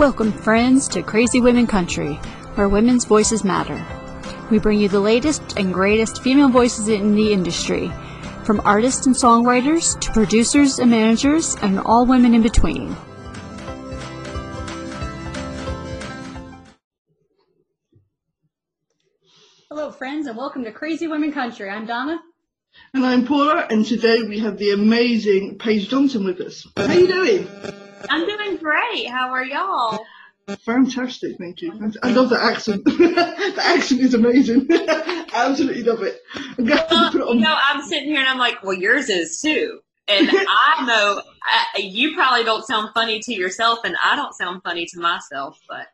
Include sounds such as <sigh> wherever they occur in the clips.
Welcome, friends, to Crazy Women Country, where women's voices matter. We bring you the latest and greatest female voices in the industry, from artists and songwriters to producers and managers, and all women in between. Hello, friends, and welcome to Crazy Women Country. I'm Donna. And I'm Paula, and today we have the amazing Paige Johnson with us. How are you doing? I'm doing great. How are y'all? Fantastic, thank you. I love the accent. <laughs> the accent is amazing. <laughs> Absolutely love it. I'm well, to put it. You know, I'm sitting here and I'm like, well, yours is too. And <laughs> I know I, you probably don't sound funny to yourself, and I don't sound funny to myself, but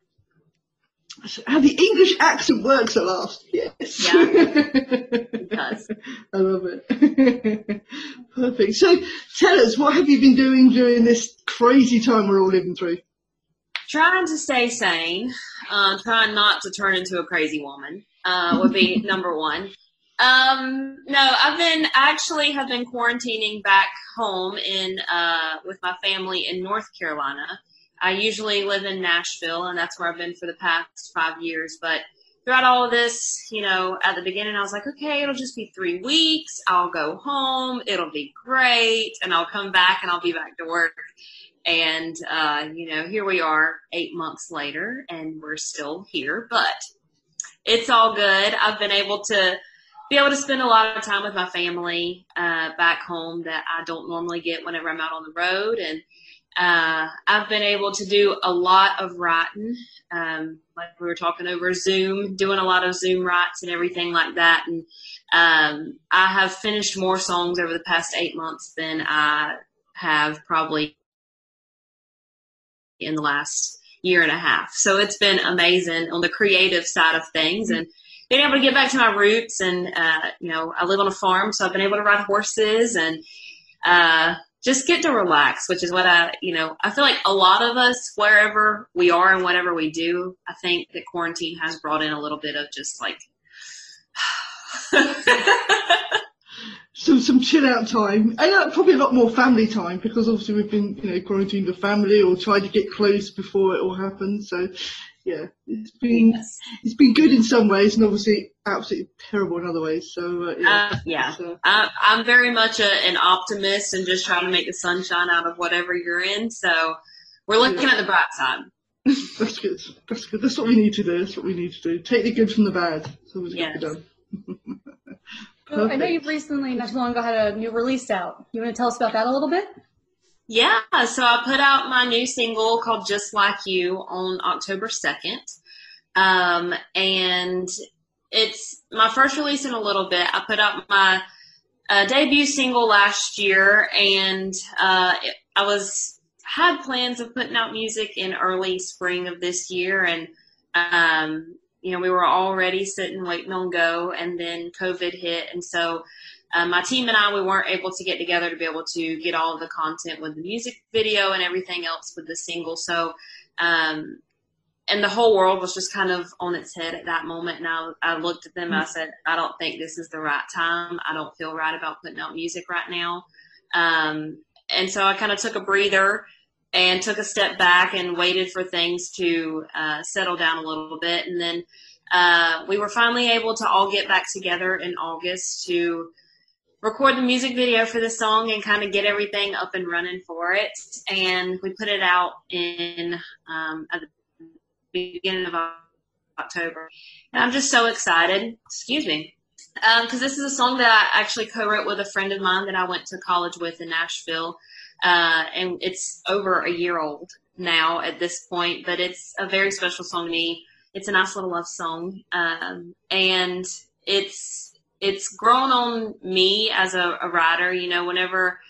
how the English accent works at last. Yes. Yeah, it does. I love it. Perfect. So tell us, what have you been doing during this crazy time we're all living through? Trying to stay sane, uh, trying not to turn into a crazy woman uh, would be <laughs> number one. Um, no, I've been actually have been quarantining back home in uh, with my family in North Carolina. I usually live in Nashville, and that's where I've been for the past five years. But throughout all of this, you know, at the beginning, I was like, okay, it'll just be three weeks. I'll go home. It'll be great. And I'll come back and I'll be back to work. And, uh, you know, here we are eight months later, and we're still here. But it's all good. I've been able to be able to spend a lot of time with my family uh, back home that I don't normally get whenever I'm out on the road. And uh, I've been able to do a lot of writing, um, like we were talking over Zoom, doing a lot of Zoom writes and everything like that. And um, I have finished more songs over the past eight months than I have probably in the last year and a half. So it's been amazing on the creative side of things and being able to get back to my roots. And, uh, you know, I live on a farm, so I've been able to ride horses and, uh, just get to relax, which is what I, you know, I feel like a lot of us, wherever we are and whatever we do, I think that quarantine has brought in a little bit of just like. <sighs> so some chill out time and uh, probably a lot more family time because obviously we've been you know quarantined with family or tried to get close before it all happened so yeah, it's been yes. it's been good in some ways, and obviously absolutely terrible in other ways. So uh, yeah, uh, yeah. So. I, am very much a, an optimist and just trying to make the sunshine out of whatever you're in. So we're looking yeah. at the bright side. <laughs> That's good. That's good. That's what we need to do. That's what we need to do. Take the good from the bad. That's always yes. got done. well, I know you've recently, not too long ago, had a new release out. You want to tell us about that a little bit? Yeah, so I put out my new single called Just Like You on October 2nd. Um, and it's my first release in a little bit. I put out my uh, debut single last year, and uh, it, I was had plans of putting out music in early spring of this year, and um, you know we were already sitting waiting on go, and then COVID hit, and so um, my team and I, we weren't able to get together to be able to get all of the content with the music video and everything else with the single. So, um, and the whole world was just kind of on its head at that moment. And I, I looked at them I said, I don't think this is the right time. I don't feel right about putting out music right now. Um, and so I kind of took a breather and took a step back and waited for things to uh, settle down a little bit. And then uh, we were finally able to all get back together in August to record the music video for the song and kind of get everything up and running for it. And we put it out in um, at the beginning of October. And I'm just so excited. Excuse me. Because um, this is a song that I actually co-wrote with a friend of mine that I went to college with in Nashville, uh, and it's over a year old now at this point. But it's a very special song to me. It's a nice little love song, um, and it's it's grown on me as a, a writer. You know, whenever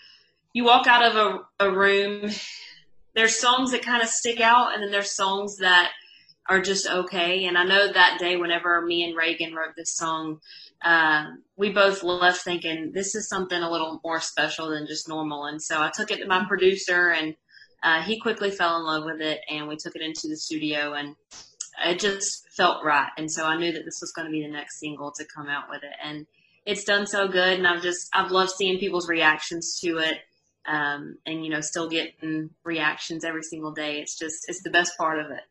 you walk out of a, a room, there's songs that kind of stick out, and then there's songs that are just okay. And I know that day, whenever me and Reagan wrote this song, uh, we both left thinking this is something a little more special than just normal. And so I took it to my producer, and uh, he quickly fell in love with it, and we took it into the studio, and it just felt right. And so I knew that this was going to be the next single to come out with it. And it's done so good. And I've just, I've loved seeing people's reactions to it. um, and you know still getting reactions every single day. It's just it's the best part of it.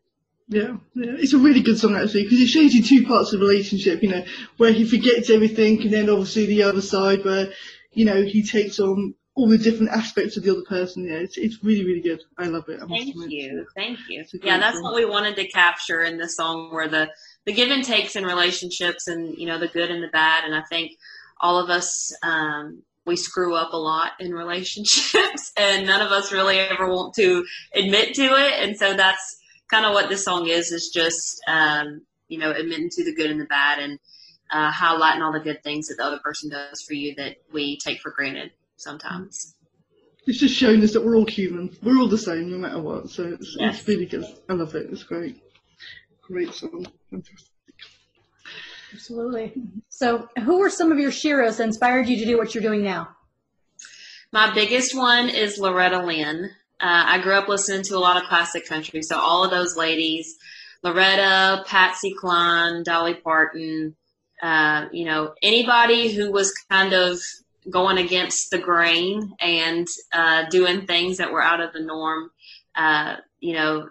Yeah, yeah, it's a really good song actually because it shows you two parts of the relationship. You know, where he forgets everything, and then obviously the other side where you know he takes on all the different aspects of the other person. Yeah, it's it's really really good. I love it. I thank you, thank you. Yeah, that's song. what we wanted to capture in the song, where the the give and takes in relationships, and you know the good and the bad. And I think all of us um, we screw up a lot in relationships <laughs> and none of us really ever want to admit to it and so that's kind of what this song is is just um, you know admitting to the good and the bad and uh, highlighting all the good things that the other person does for you that we take for granted sometimes it's just showing us that we're all human we're all the same no matter what so it's, yes. it's really good i love it it's great great song fantastic Absolutely. So, who were some of your sheroes that inspired you to do what you're doing now? My biggest one is Loretta Lynn. Uh, I grew up listening to a lot of classic country, so all of those ladies, Loretta, Patsy Cline, Dolly Parton, uh, you know, anybody who was kind of going against the grain and uh, doing things that were out of the norm. Uh, you know,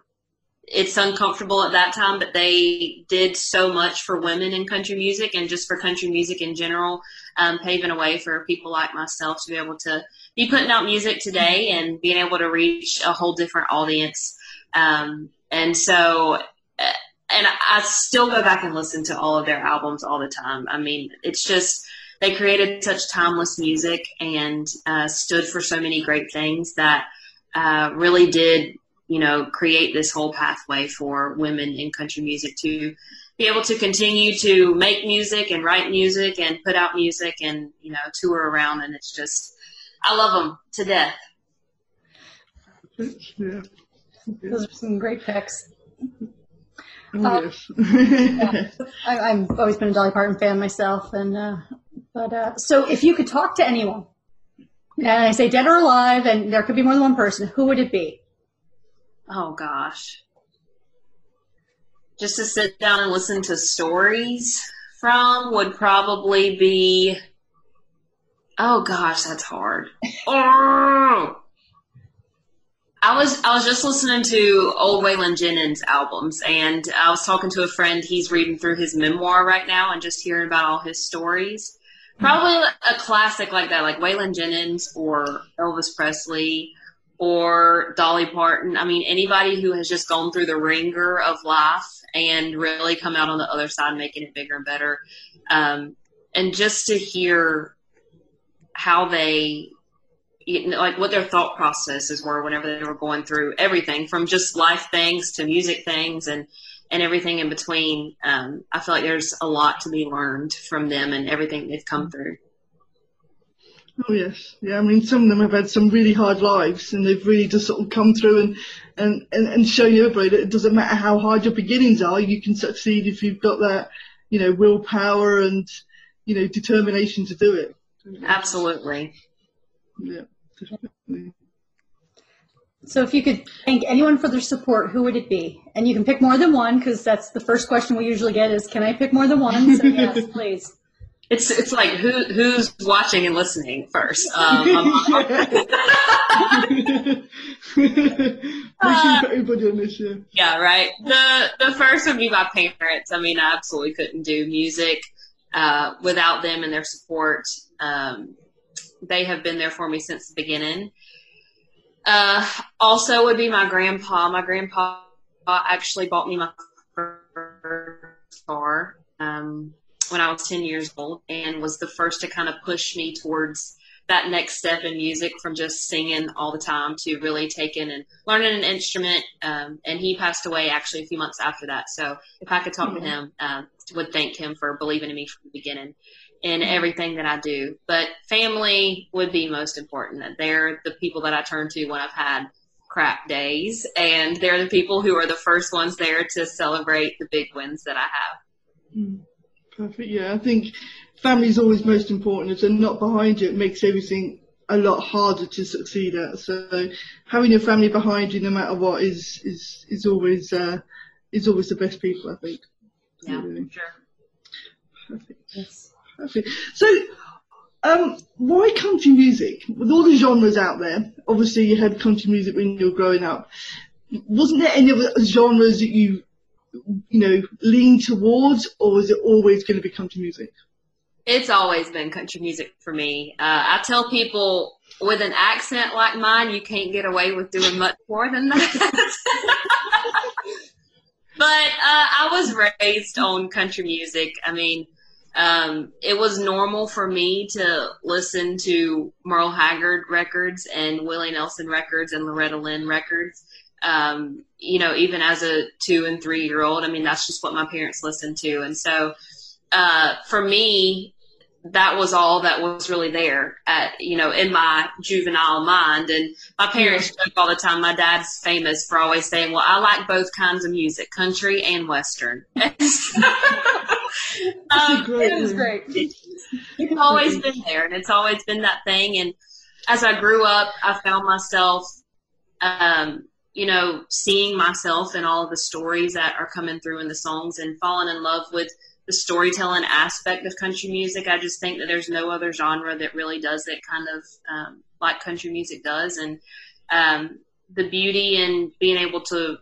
it's uncomfortable at that time, but they did so much for women in country music and just for country music in general, um, paving a way for people like myself to be able to be putting out music today and being able to reach a whole different audience. Um, and so, uh, and I still go back and listen to all of their albums all the time. I mean, it's just, they created such timeless music and uh, stood for so many great things that uh, really did you know, create this whole pathway for women in country music to be able to continue to make music and write music and put out music and, you know, tour around. And it's just, I love them to death. Yeah. Those are some great picks. Oh, yes. yeah. I, have always been a Dolly Parton fan myself, and uh, but uh, so if you could talk to anyone, and I say dead or alive, and there could be more than one person, who would it be? oh gosh, just to sit down and listen to stories from would probably be, oh gosh, that's hard. oh. I was I was just listening to old Waylon Jennings albums, and I was talking to a friend. He's reading through his memoir right now, and just hearing about all his stories. Probably a classic like that, like Waylon Jennings or Elvis Presley or Dolly Parton. I mean, anybody who has just gone through the wringer of life and really come out on the other side, making it bigger and better. Um, and just to hear how they, you know, like what their thought processes were whenever they were going through everything from just life things to music things and, and everything in between. Um, I feel like there's a lot to be learned from them and everything they've come through. Oh yes, yeah. I mean, some of them have had some really hard lives, and they've really just sort of come through and and and, and shown everybody that it doesn't matter how hard your beginnings are, you can succeed if you've got that, you know, willpower and you know determination to do it. Absolutely. Yeah, definitely. So if you could thank anyone for their support, who would it be? And you can pick more than one because that's the first question we usually get is, can I pick more than one? So <laughs> yes, please. It's it's like who who's watching and listening first. Um, uh, everybody on this, yeah. yeah, right. The the first would be my parents. I mean, I absolutely couldn't do music uh, without them and their support. Um, they have been there for me since the beginning. Uh, also, would be my grandpa. My grandpa actually bought me my first car. Um, when I was 10 years old and was the first to kind of push me towards that next step in music from just singing all the time to really taking and learning an instrument. Um, and he passed away actually a few months after that. So if I could talk mm-hmm. to him, um, would thank him for believing in me from the beginning in mm-hmm. everything that I do. But family would be most important. They're the people that I turn to when I've had crap days, and they're the people who are the first ones there to celebrate the big wins that I have. Mm-hmm. Perfect. Yeah, I think family is always most important. If they're not behind you, it makes everything a lot harder to succeed at. So having your family behind you, no matter what, is is is always uh, is always the best people. I think. Yeah, really. sure. Perfect. Yes. So um, why country music? With all the genres out there, obviously you had country music when you were growing up. Wasn't there any other genres that you, you know, leaned towards, or was it always going to be country music? It's always been country music for me. Uh, I tell people with an accent like mine, you can't get away with doing much more than that. <laughs> but uh, I was raised on country music. I mean, um, it was normal for me to listen to Merle Haggard records and Willie Nelson records and Loretta Lynn records. Um, you know, even as a two and three year old, I mean, that's just what my parents listened to. And so, uh, for me, that was all that was really there at, you know, in my juvenile mind. And my parents joke all the time. My dad's famous for always saying, well, I like both kinds of music, country and Western. <laughs> <laughs> um, it was great. It's always been there and it's always been that thing. And as I grew up, I found myself, um, you know, seeing myself in all of the stories that are coming through in the songs and falling in love with – the storytelling aspect of country music. I just think that there's no other genre that really does it kind of um, like country music does, and um, the beauty in being able to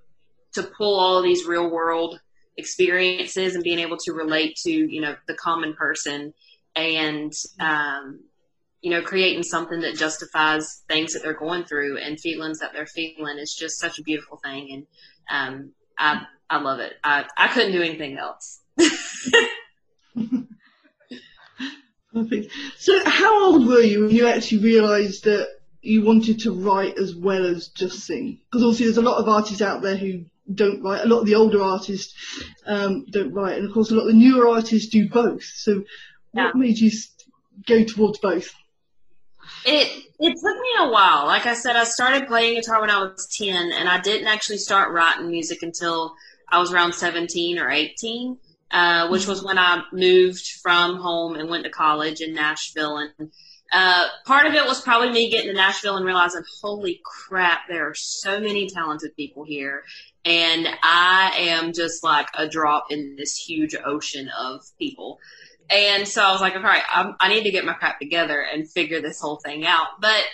to pull all these real world experiences and being able to relate to you know the common person and um, you know creating something that justifies things that they're going through and feelings that they're feeling is just such a beautiful thing and um, I I love it. I I couldn't do anything else. Perfect. So, how old were you when you actually realised that you wanted to write as well as just sing? Because obviously, there's a lot of artists out there who don't write. A lot of the older artists um, don't write, and of course, a lot of the newer artists do both. So, what yeah. made you go towards both? It it took me a while. Like I said, I started playing guitar when I was ten, and I didn't actually start writing music until I was around seventeen or eighteen. Uh, which was when I moved from home and went to college in Nashville. And uh, part of it was probably me getting to Nashville and realizing, holy crap, there are so many talented people here. And I am just like a drop in this huge ocean of people. And so I was like, all right, I'm, I need to get my crap together and figure this whole thing out. But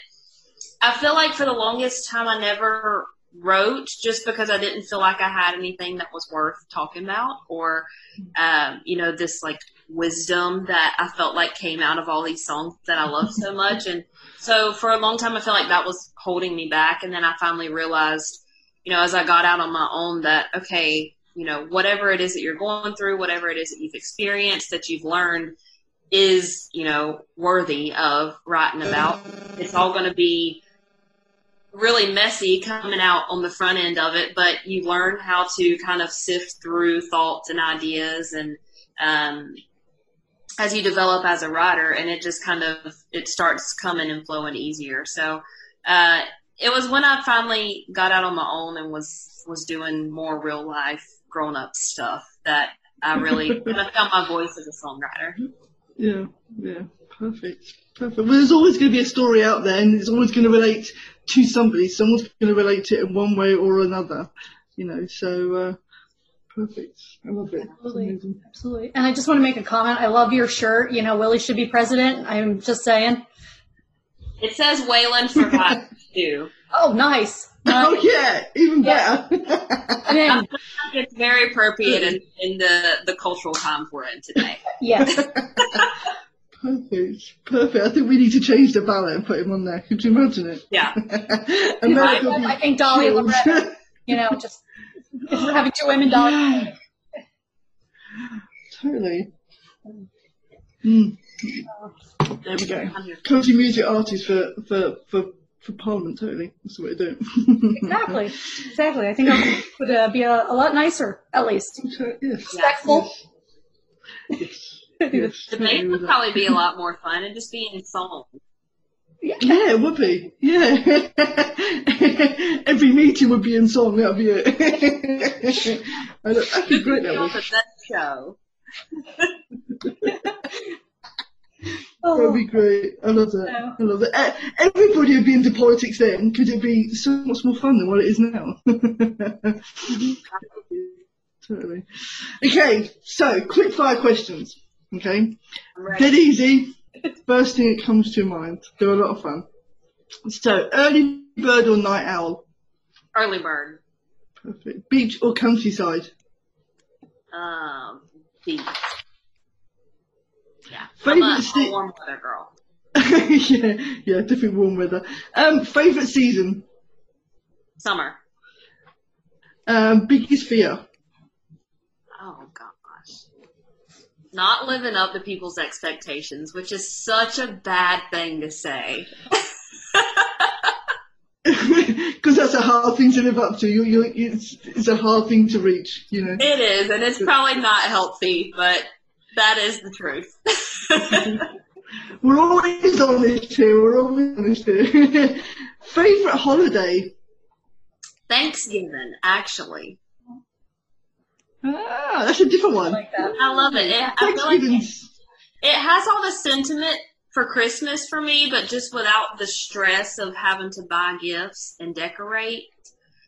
I feel like for the longest time, I never wrote just because I didn't feel like I had anything that was worth talking about or, um, you know, this like wisdom that I felt like came out of all these songs that I love so much. And so for a long time, I felt like that was holding me back. And then I finally realized, you know, as I got out on my own that, okay, you know, whatever it is that you're going through, whatever it is that you've experienced, that you've learned is, you know, worthy of writing about. It's all going to be really messy coming out on the front end of it, but you learn how to kind of sift through thoughts and ideas and um, as you develop as a writer and it just kind of it starts coming and flowing easier. So uh, it was when I finally got out on my own and was was doing more real life grown up stuff that I really <laughs> kind of found my voice as a songwriter. Yeah, yeah, perfect. Perfect. Well, there's always going to be a story out there, and it's always going to relate to somebody. Someone's going to relate to it in one way or another, you know. So uh, perfect. I love it. Absolutely. Absolutely. And I just want to make a comment. I love your shirt. You know, Willie should be president. I'm just saying. It says Waylon for <laughs> hot too. Oh, nice. <laughs> oh yeah, even better. Yeah. <laughs> it's very appropriate in, in the the cultural time we're in today. Yes. Perfect. Perfect. I think we need to change the ballot and put him on there. Could you imagine it? Yeah. <laughs> I, I, think Dolly Loretta, you know, just having two women, Dolly. Yeah. Totally. Mm. There we go. Country music artist for, for, for, for Parliament, totally. That's the way to do it. exactly. Exactly. I think it would uh, be a, a, lot nicer, at least. Yes. Respectful. Yes. yes the debate would probably be a lot more fun and just be in song. Yeah. it would be. Yeah. <laughs> Every meeting would be in song. That would be it. <laughs> That'd be great. That would. <laughs> That show. Oh. That'd be great. I love that. Oh. I love it. Everybody would be into politics then because it'd be so much more fun than what it is now. Mm-hmm. totally. Okay, so quick fire questions. Okay. Dead easy. First thing that comes to mind. They're a lot of fun. So, early bird or night owl? Early bird. Perfect. Beach or countryside? Um, beach. Yeah. Favourite I'm a, se- I'm a warm weather girl. <laughs> yeah, yeah, different warm weather. Um, favourite season? Summer. Um, biggest fear? Oh gosh. Not living up to people's expectations, which is such a bad thing to say. <laughs> Because that's a hard thing to live up to. You, you, it's, it's a hard thing to reach, you know. It is, and it's probably not healthy, but that is the truth. <laughs> We're always honest here. We're always honest here. <laughs> Favorite holiday? Thanksgiving, actually. Ah, that's a different one. like that. I love it. it I feel like it, it has all the sentiment for Christmas for me, but just without the stress of having to buy gifts and decorate.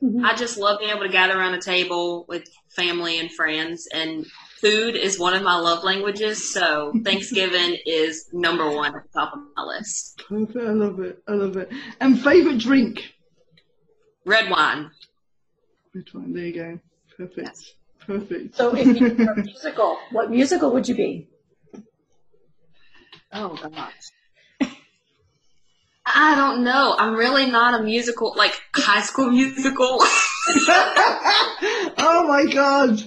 Mhm. I just love being able to gather around a table with family and friends, and food is one of my love languages. So <laughs> Thanksgiving is number one at the top of my list. perfect. I love it. I love it. And favorite drink? Red wine. Which one? There you go. Perfect. Perfect. So if you were a musical, what musical would you be? Oh gosh. I don't know. I'm really not a musical, like high school musical. <laughs> oh my god.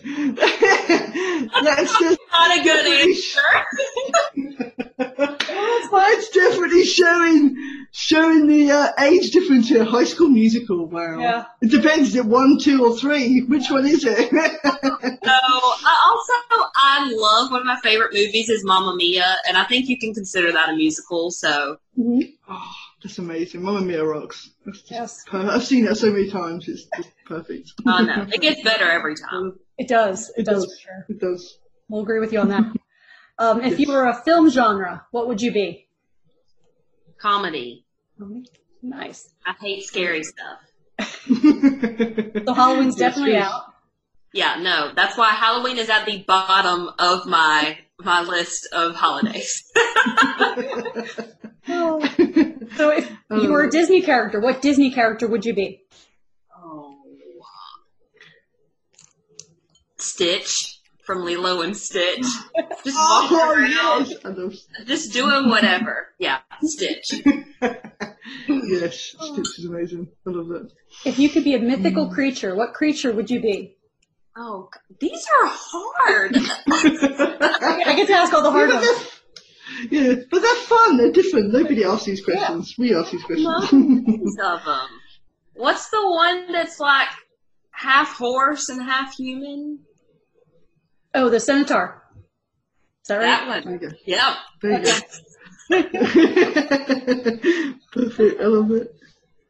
that's <laughs> just not a good answer. <laughs> that's definitely showing showing the uh, age difference here. High School Musical. Wow. Yeah. It depends. Is it one, two, or three? <laughs> Which one is it? So, I also, I love one of my favorite movies is Mamma Mia, and I think you can consider that a musical. So, oh, that's amazing. Mamma Mia rocks. Yes. per- I've seen that so many times. It's just perfect. I know it gets better every time. It does. It, It does, does. for sure. It does. We'll agree with you on that. Um, if you were a film genre, what would you be? Comedy. Nice. I hate scary stuff. <laughs> So Halloween's definitely yes. out. Yeah, no, that's why Halloween is at the bottom of my my list of holidays. <laughs> Oh. So if you were a oh. Disney character, what Disney character would you be? oh. Stitch from Lilo and Stitch. Just walking <laughs> Oh, around, yes. Just doing whatever. Yeah, Stitch. <laughs> Yes, Stitch is amazing. I love that. If you could be a mythical creature, what creature would you be? Oh, these are hard. <laughs> I get to ask all the hard Yeah, but ones. yeah, but they're fun. They're different. Nobody asks these questions. We ask these questions. Most of them. What's the one that's like half horse and half human? Oh, the centaur. Is that right? That one. you go. There you. Perfect. I love it.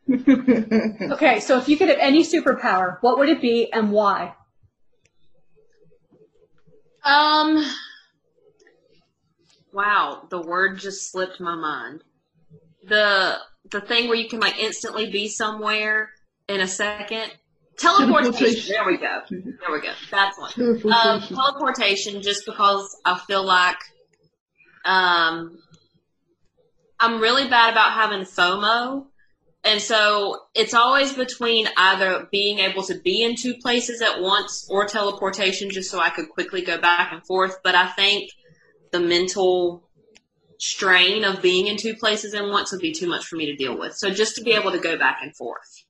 <laughs> Okay, so if you could have any superpower, what would it be and why? Um. Wow, the word just slipped my mind. The the thing where you can like instantly be somewhere in a second. Teleportation. Teleportation. There we go. There we go. That's one. Um, Teleportation. teleportation, just because I feel like um, I'm really bad about having FOMO. And so it's always between either being able to be in two places at once or teleportation just so I could quickly go back and forth. But I think the mental strain of being in two places at once would be too much for me to deal with. So just to be able to go back and forth.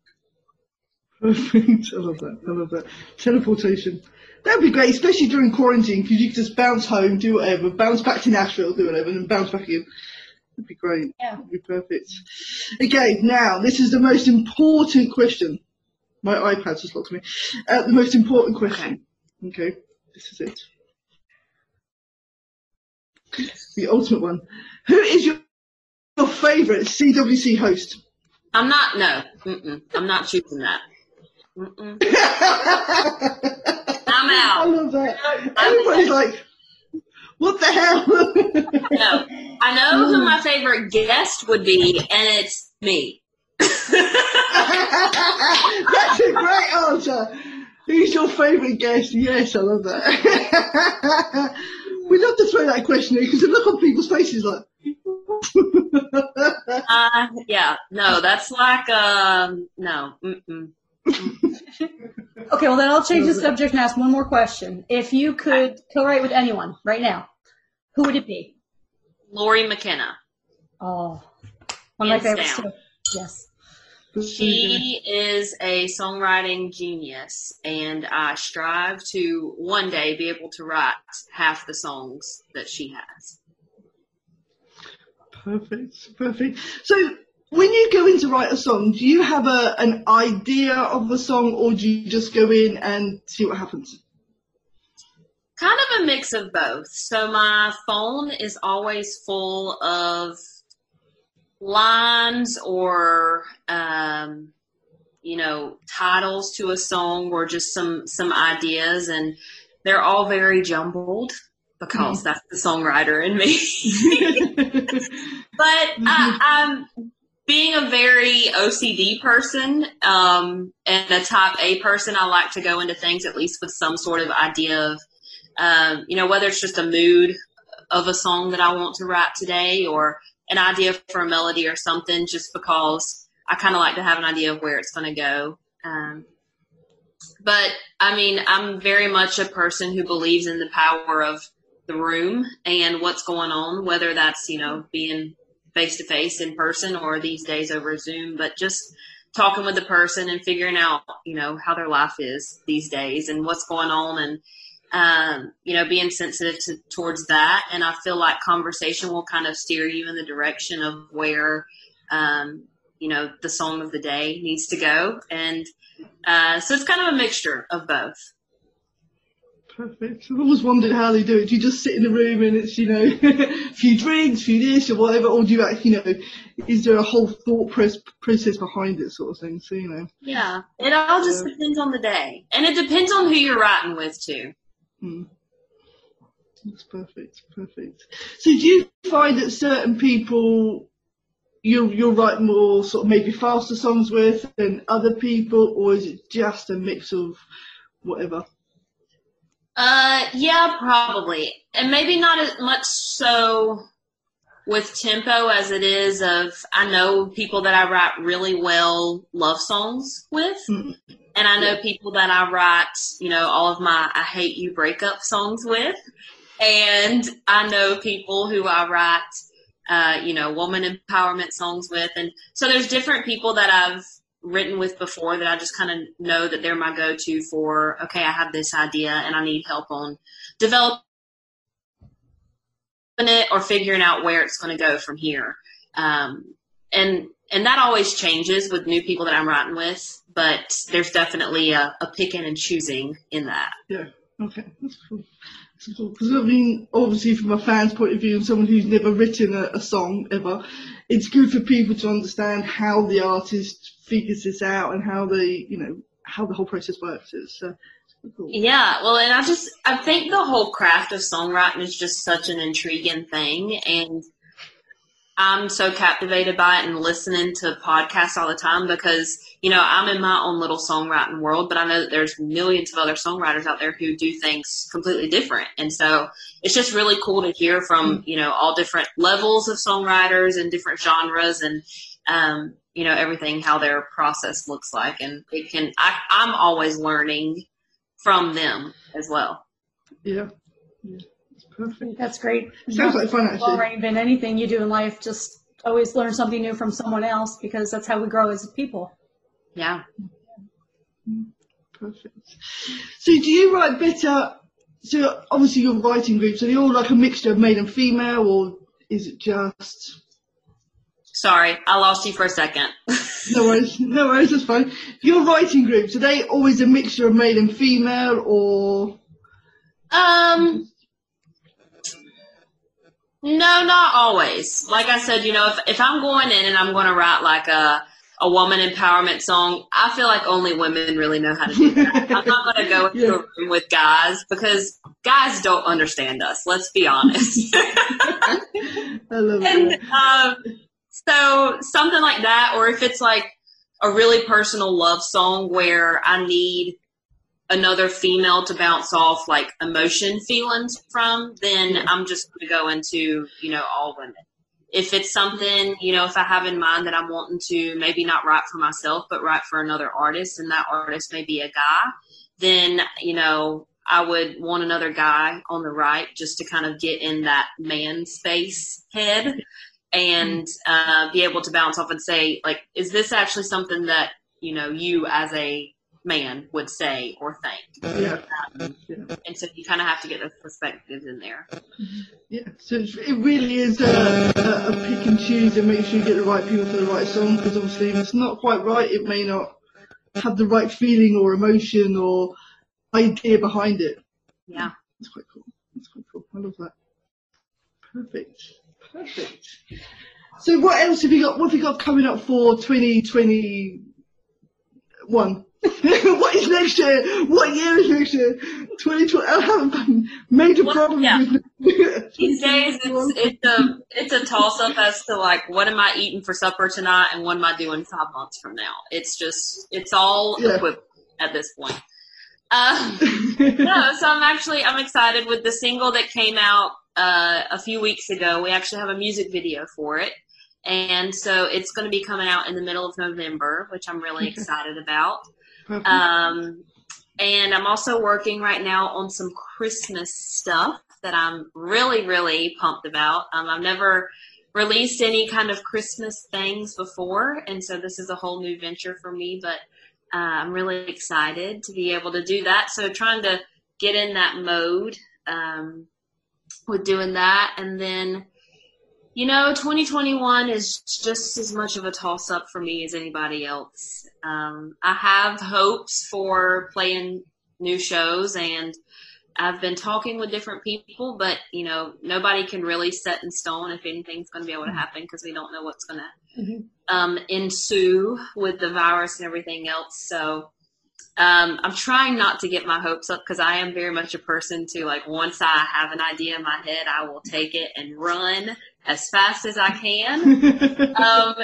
Perfect. I love that. I love that. Teleportation. That'd be great, especially during quarantine, because you could just bounce home, do whatever, bounce back to Nashville, do whatever, and then bounce back again. That'd be great. Yeah. That'd be perfect. Okay, now this is the most important question. My iPad just locked me. Uh, the most important question. Okay, this is it. The ultimate one. Who is your, your favourite CWC host? I'm not, no, mm-mm, I'm not choosing that. Mm-mm. <laughs> I'm out. I love that. Everybody's like, what the hell? No, I know who my favorite guest would be, and it's me. <laughs> That's a great answer. Who's your favourite guest? Yes, I love that. <laughs> we love to throw that question in because the look on people's faces like, uh, yeah, no, that's like um, no. Mm-mm. <laughs> okay, well then I'll change the subject and ask one more question. If you could co-write with anyone right now, who would it be? Lori McKenna. Oh, one of my favorites too. Yes. She is a songwriting genius, and I strive to one day be able to write half the songs that she has. Perfect, perfect. So, when you go in to write a song, do you have a an idea of the song, or do you just go in and see what happens? Kind of a mix of both. So my phone is always full of lines or um, you know titles to a song or just some some ideas and they're all very jumbled because mm-hmm. that's the songwriter in me <laughs> <laughs> but mm-hmm. I, i'm being a very ocd person um, and a type a person i like to go into things at least with some sort of idea of um, you know whether it's just a mood of a song that i want to write today or an idea for a melody or something just because I kind of like to have an idea of where it's going to go. Um, but I mean, I'm very much a person who believes in the power of the room and what's going on, whether that's, you know, being face to face in person or these days over Zoom, but just talking with the person and figuring out, you know, how their life is these days and what's going on and um, you know, being sensitive to, towards that. And I feel like conversation will kind of steer you in the direction of where, um, you know, the song of the day needs to go. And uh, so it's kind of a mixture of both. Perfect. I've always wondered how they do it. Do you just sit in the room and it's, you know, <laughs> a few drinks, a few this or whatever, or do you actually, you know, is there a whole thought process behind it sort of thing? So, you know. Yeah. It all just uh, depends on the day. And it depends on who you're writing with too. Hmm. That's perfect, perfect. So do you find that certain people you you'll write more sort of maybe faster songs with than other people, or is it just a mix of whatever? Uh, yeah, probably, and maybe not as much so with tempo as it is of I know people that I write really well love songs with. Mm-hmm. And I know people that I write, you know, all of my I hate you breakup songs with. And I know people who I write, uh, you know, woman empowerment songs with. And so there's different people that I've written with before that I just kind of know that they're my go to for, okay, I have this idea and I need help on developing it or figuring out where it's going to go from here. Um, and and that always changes with new people that I'm writing with, but there's definitely a, a picking and choosing in that. Yeah. Okay. That's cool. Because I mean, obviously, from a fan's point of view and someone who's never written a, a, song ever, it's good for people to understand how the artist figures this out and how they, you know, how the whole process works. It's, uh, cool. Yeah, well, and I just I think the whole craft of songwriting is just such an intriguing thing, and I'm so captivated by it and listening to podcasts all the time because, you know, I'm in my own little songwriting world, but I know that there's millions of other songwriters out there who do things completely different. And so it's just really cool to hear from, you know, all different levels of songwriters and different genres and, um, you know, everything, how their process looks like. And it can, I, I'm always learning from them as well. Yeah. yeah. Perfect. That's great. Sounds like fun, actually. Already been anything you do in life, just always learn something new from someone else because that's how we grow as people. Yeah. Perfect. So, do you write better? So, obviously, your writing groups are they all like a mixture of male and female, or is it just? Sorry, I lost you for a second. <laughs> no worries, no worries, that's fine. Your writing groups are they always a mixture of male and female, or? Um, no, not always. Like I said, you know, if, if I'm going in and I'm going to write like a, a woman empowerment song, I feel like only women really know how to do that. I'm not going to go <laughs> into yeah. a room with guys because guys don't understand us. Let's be honest. <laughs> I love and, um, so something like that, or if it's like a really personal love song where I need another female to bounce off like emotion feelings from, then I'm just going to go into, you know, all women. if it's something, you know, if I have in mind that I'm wanting to maybe not write for myself, but write for another artist, and that artist may be a guy, then, you know, I would want another guy on the right just to kind of get in that man space head and uh, be able to bounce off and say, like, is this actually something that, you know, you as a man would say or think. Yeah. Um, yeah. And so you kind of have to get those perspectives in there. Yeah. So it really is a, a, pick and choose and make sure you get the right people for the right song because obviously if it's not quite right, it may not have the right feeling or emotion or idea behind it. Yeah. That's quite cool. That's quite cool. I love that. Perfect. Perfect. So what else have you got? What have you got coming up for 2021? <laughs> what is next year? What year is next year? 2020. I made a problem yeah. with <laughs> These days, it's, it's a it's a toss up as to like what am I eating for supper tonight and what am I doing five months from now. It's just it's all yeah. equivalent at this point. Um, no, so I'm actually I'm excited with the single that came out uh, a few weeks ago. We actually have a music video for it. And so it's going to be coming out in the middle of November, which I'm really excited about. Um, and I'm also working right now on some Christmas stuff that I'm really, really pumped about. Um, I've never released any kind of Christmas things before, and so this is a whole new venture for me, but uh, I'm really excited to be able to do that. So trying to get in that mode um, with doing that. And then you know, 2021 is just as much of a toss up for me as anybody else. Um, I have hopes for playing new shows and I've been talking with different people, but you know, nobody can really set in stone if anything's going to be able to mm-hmm. happen because we don't know what's going to mm-hmm. um, ensue with the virus and everything else. So um, I'm trying not to get my hopes up because I am very much a person to like once I have an idea in my head, I will take it and run as fast as I can. <laughs> um,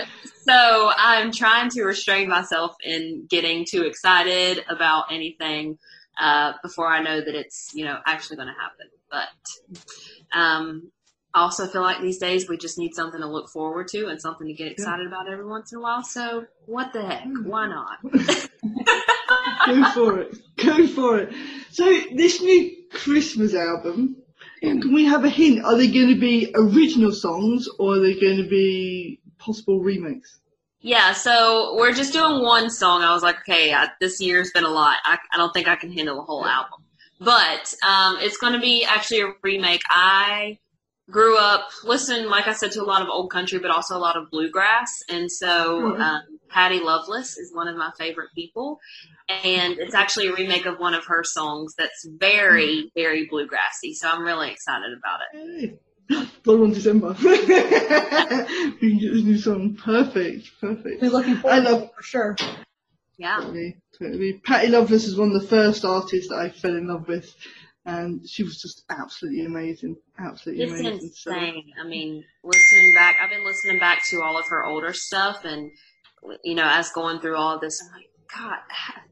so I'm trying to restrain myself in getting too excited about anything uh, before I know that it's you know actually going to happen. But um, I also feel like these days we just need something to look forward to and something to get excited about every once in a while. So what the heck? Why not? <laughs> Go for it. Go for it. So this new Christmas album, can we have a hint? Are they going to be original songs or are they going to be possible remakes? Yeah, so we're just doing one song. I was like, okay, I, this year's been a lot. I, I, don't think I can handle a whole album. But um, it's going to be actually a remake. I grew up listening, like I said, to a lot of old country, but also a lot of bluegrass. And so mm-hmm. um, Patty Loveless is one of my favorite people. And it's actually a remake of one of her songs that's very, mm-hmm. very bluegrassy. So I'm really excited about it. <laughs> Blow on December. we can get this new song. Perfect, perfect. We're looking forward I love, for sure. Yeah. Totally, totally. Patty Loveless is one of the first artists that I fell in love with and she was just absolutely amazing, absolutely it's amazing. Insane. So. I mean, listening back, I've been listening back to all of her older stuff, and you know, as going through all of this, I'm like, God,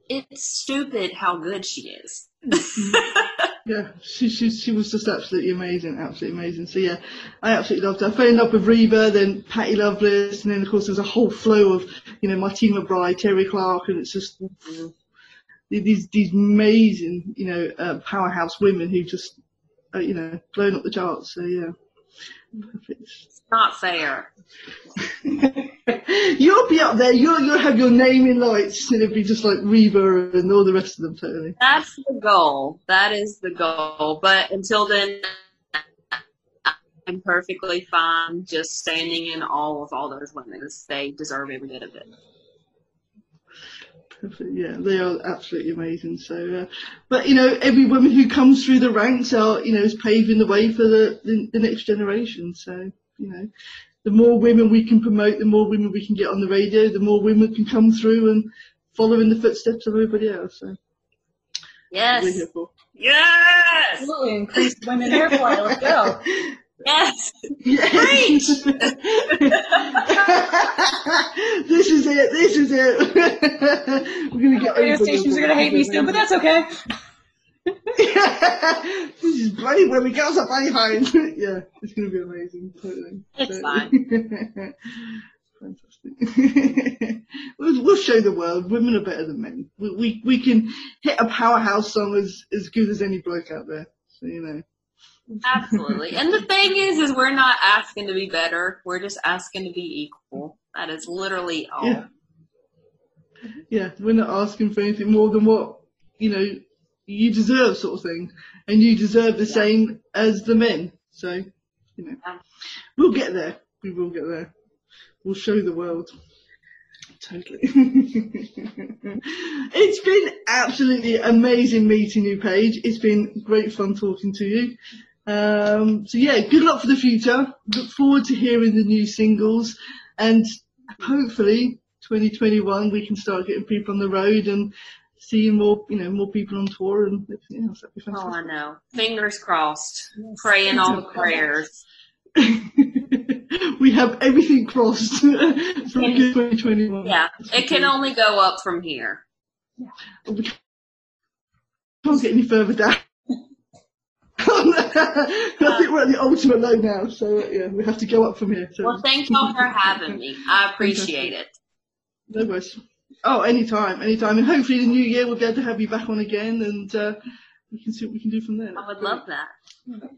it's stupid how good she is. Mm-hmm. <laughs> yeah, she, she she was just absolutely amazing, absolutely amazing. So yeah, I absolutely loved her. I fell in love with Reba, then Patty Loveless, and then of course there's a whole flow of you know Martina McBride, Terri Clark, and it's just mm-hmm. These these amazing, you know, uh, powerhouse women who just, uh, you know, blown up the charts. So yeah, perfect. It's not fair. <laughs> you'll be up there. You'll you'll have your name in lights, and it'll be just like Reba and all the rest of them. Totally. That's the goal. That is the goal. But until then. I'm perfectly fine just standing in awe of all those women. They deserve every bit of it <laughs> yeah, they are absolutely amazing. So, uh, but you know, every woman who comes through the ranks are, you know, is paving the way for the, the, the next generation. So, you know, the more women we can promote, the more women we can get on the radio, the more women can come through and follow in the footsteps of everybody else. So, yes, yes, absolutely increase women airplay. Let's go. <laughs> Yes. yes. <laughs> Preach. this is it. This is it. <laughs> We're gonna get radio stations are gonna hate me still, but that's okay. <laughs> this is brave when we girls are brave homes. yeah, it's going to be amazing. Totally. It's fine. Fantastic. we'll, we'll show the world women are better than men. We, we we can hit a powerhouse song as as good as any bloke out there. So you know. Absolutely. And the thing is, is we're not asking to be better. We're just asking to be equal. That is literally all. Yeah. Yeah, we're not asking for anything more than what you know you deserve, sort of thing, and you deserve the same as the men. So you know, Yeah. we'll get there. We will get there. We'll show the world. Totally. <laughs> it's been absolutely amazing meeting you, Paige. It's been great fun talking to you. Um, so yeah, good luck for the future. Look forward to hearing the new singles and hopefully 2021 we can start getting people on the road and seeing more, you know, more people on tour and everything else. That'd be fantastic. Oh, I know. Fingers crossed. Praying all the prayers. <laughs> we have everything crossed <laughs> for 2021. Yeah. It can only go up from here. We can't get any further down. <laughs> I think we're at the ultimate low now, so yeah, we have to go up from here. So. Well, thank y'all for having me. I appreciate it. No worries. Oh, anytime, anytime, and hopefully the new year we'll be able to have you back on again, and uh, we can see what we can do from there. I would love that. That'd